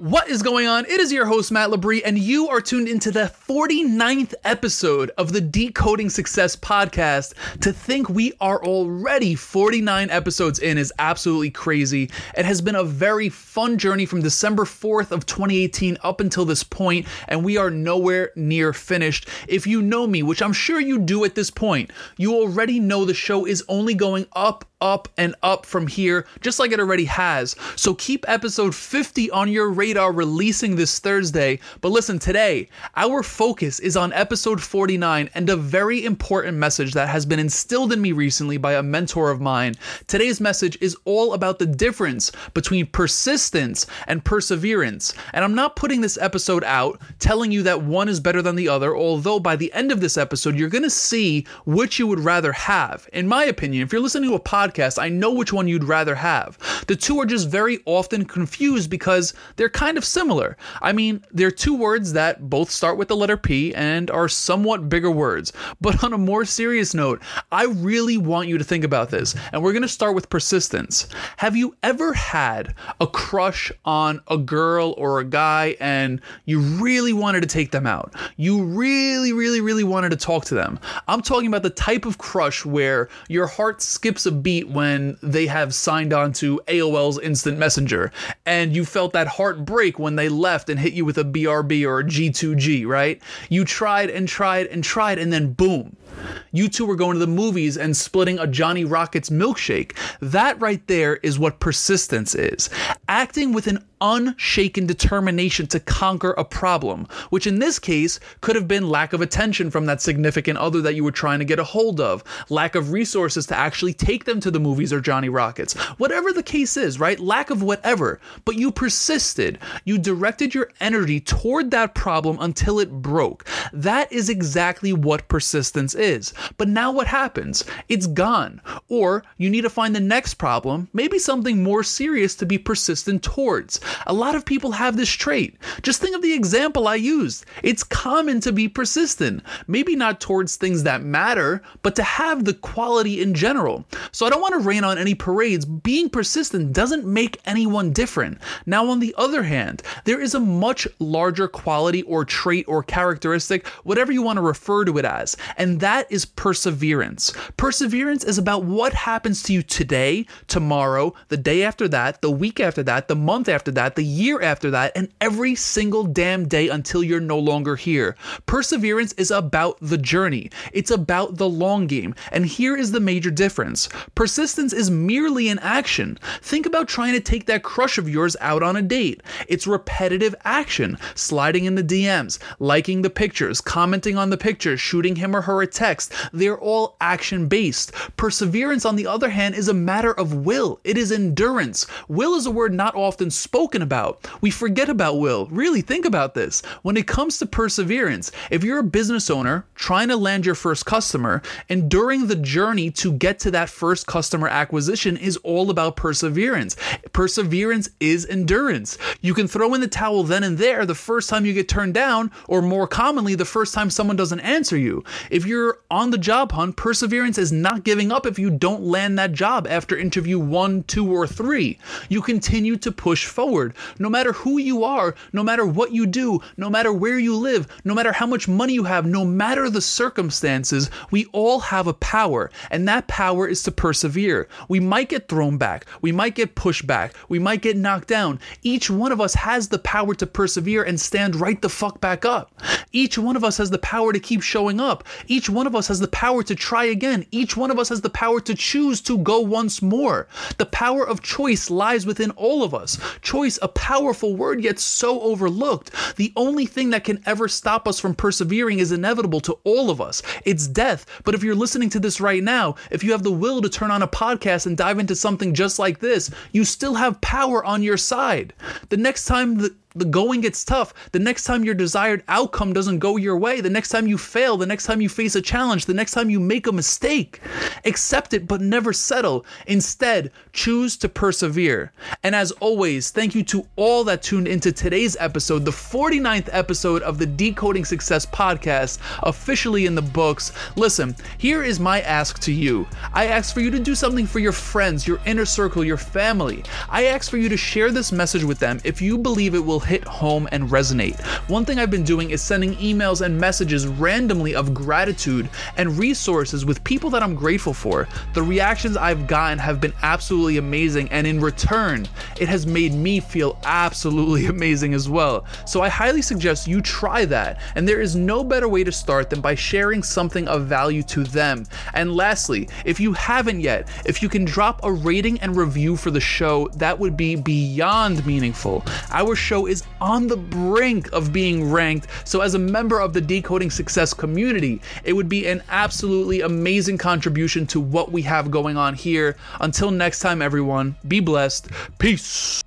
What is going on? It is your host, Matt Labrie, and you are tuned into the 49th episode of the Decoding Success podcast. To think we are already 49 episodes in is absolutely crazy. It has been a very fun journey from December 4th of 2018 up until this point, and we are nowhere near finished. If you know me, which I'm sure you do at this point, you already know the show is only going up up and up from here, just like it already has. So keep episode 50 on your radar, releasing this Thursday. But listen, today, our focus is on episode 49 and a very important message that has been instilled in me recently by a mentor of mine. Today's message is all about the difference between persistence and perseverance. And I'm not putting this episode out telling you that one is better than the other, although by the end of this episode, you're going to see which you would rather have. In my opinion, if you're listening to a podcast, I know which one you'd rather have. The two are just very often confused because they're kind of similar. I mean, they're two words that both start with the letter P and are somewhat bigger words. But on a more serious note, I really want you to think about this, and we're going to start with persistence. Have you ever had a crush on a girl or a guy and you really wanted to take them out? You really, really, really wanted to talk to them. I'm talking about the type of crush where your heart skips a beat when they have signed on to AOL's Instant Messenger, and you felt that heart break when they left and hit you with a BRB or a G2G, right? You tried and tried and tried, and then boom. You two were going to the movies and splitting a Johnny Rockets milkshake. That right there is what persistence is. Acting with an unshaken determination to conquer a problem, which in this case could have been lack of attention from that significant other that you were trying to get a hold of, lack of resources to actually take them to the movies or Johnny Rockets, whatever the case is, right? Lack of whatever, but you persisted. You directed your energy toward that problem until it broke. That is exactly what persistence is. But now what happens? It's gone. Or you need to find the next problem, maybe something more serious to be persistent towards. A lot of people have this trait. Just think of the example I used. It's common to be persistent, maybe not towards things that matter, but to have the quality in general. So I don't want to rain on any parades. Being persistent doesn't make anyone different. Now, on the other hand, there is a much larger quality or trait or characteristic, whatever you want to refer to it as, and that is perseverance. Perseverance is about what happens to you today, tomorrow, the day after that, the week after that, the month after that that, the year after that, and every single damn day until you're no longer here. Perseverance is about the journey, it's about the long game. And here is the major difference persistence is merely an action. Think about trying to take that crush of yours out on a date. It's repetitive action, sliding in the DMs, liking the pictures, commenting on the pictures, shooting him or her a text. They're all action based. Perseverance, on the other hand, is a matter of will, it is endurance. Will is a word not often spoken spoken about. We forget about will. Really think about this. When it comes to perseverance, if you're a business owner trying to land your first customer, and during the journey to get to that first customer acquisition is all about perseverance. Perseverance is endurance. You can throw in the towel then and there the first time you get turned down, or more commonly, the first time someone doesn't answer you. If you're on the job hunt, perseverance is not giving up if you don't land that job after interview one, two, or three. You continue to push forward forward. No matter who you are, no matter what you do, no matter where you live, no matter how much money you have, no matter the circumstances, we all have a power, and that power is to persevere. We might get thrown back, we might get pushed back, we might get knocked down. Each one of us has the power to persevere and stand right the fuck back up. Each one of us has the power to keep showing up. Each one of us has the power to try again. Each one of us has the power to choose to go once more. The power of choice lies within all of us. Choice, a powerful word yet so overlooked. The only thing that can ever stop us from persevering is inevitable to all of us. It's death. But if you're listening to this right now, if you have the will to turn on a podcast and dive into something just like this, you still have power on your side. The next time the the going gets tough, the next time your desired outcome doesn't go your way, the next time you fail, the next time you face a challenge, the next time you make a mistake, accept it but never settle. Instead, choose to persevere. And as always, thank you to all that tuned into today's episode, the 49th episode of the Decoding Success podcast, officially in the books. Listen, here is my ask to you. I ask for you to do something for your friends, your inner circle, your family. I ask for you to share this message with them if you believe it will hit home and resonate. One thing I've been doing is sending emails and messages randomly of gratitude and resources with people that I'm grateful for. The reactions I've gotten have been absolutely amazing, and in return, it has made me feel absolutely amazing as well. So I highly suggest you try that, and there is no better way to start than by sharing something of value to them. And lastly, if you haven't yet, if you can drop a rating and review for the show, that would be beyond meaningful. Our show is on the brink of being ranked. So, as a member of the Decoding Success community, it would be an absolutely amazing contribution to what we have going on here. Until next time, everyone, be blessed. Peace.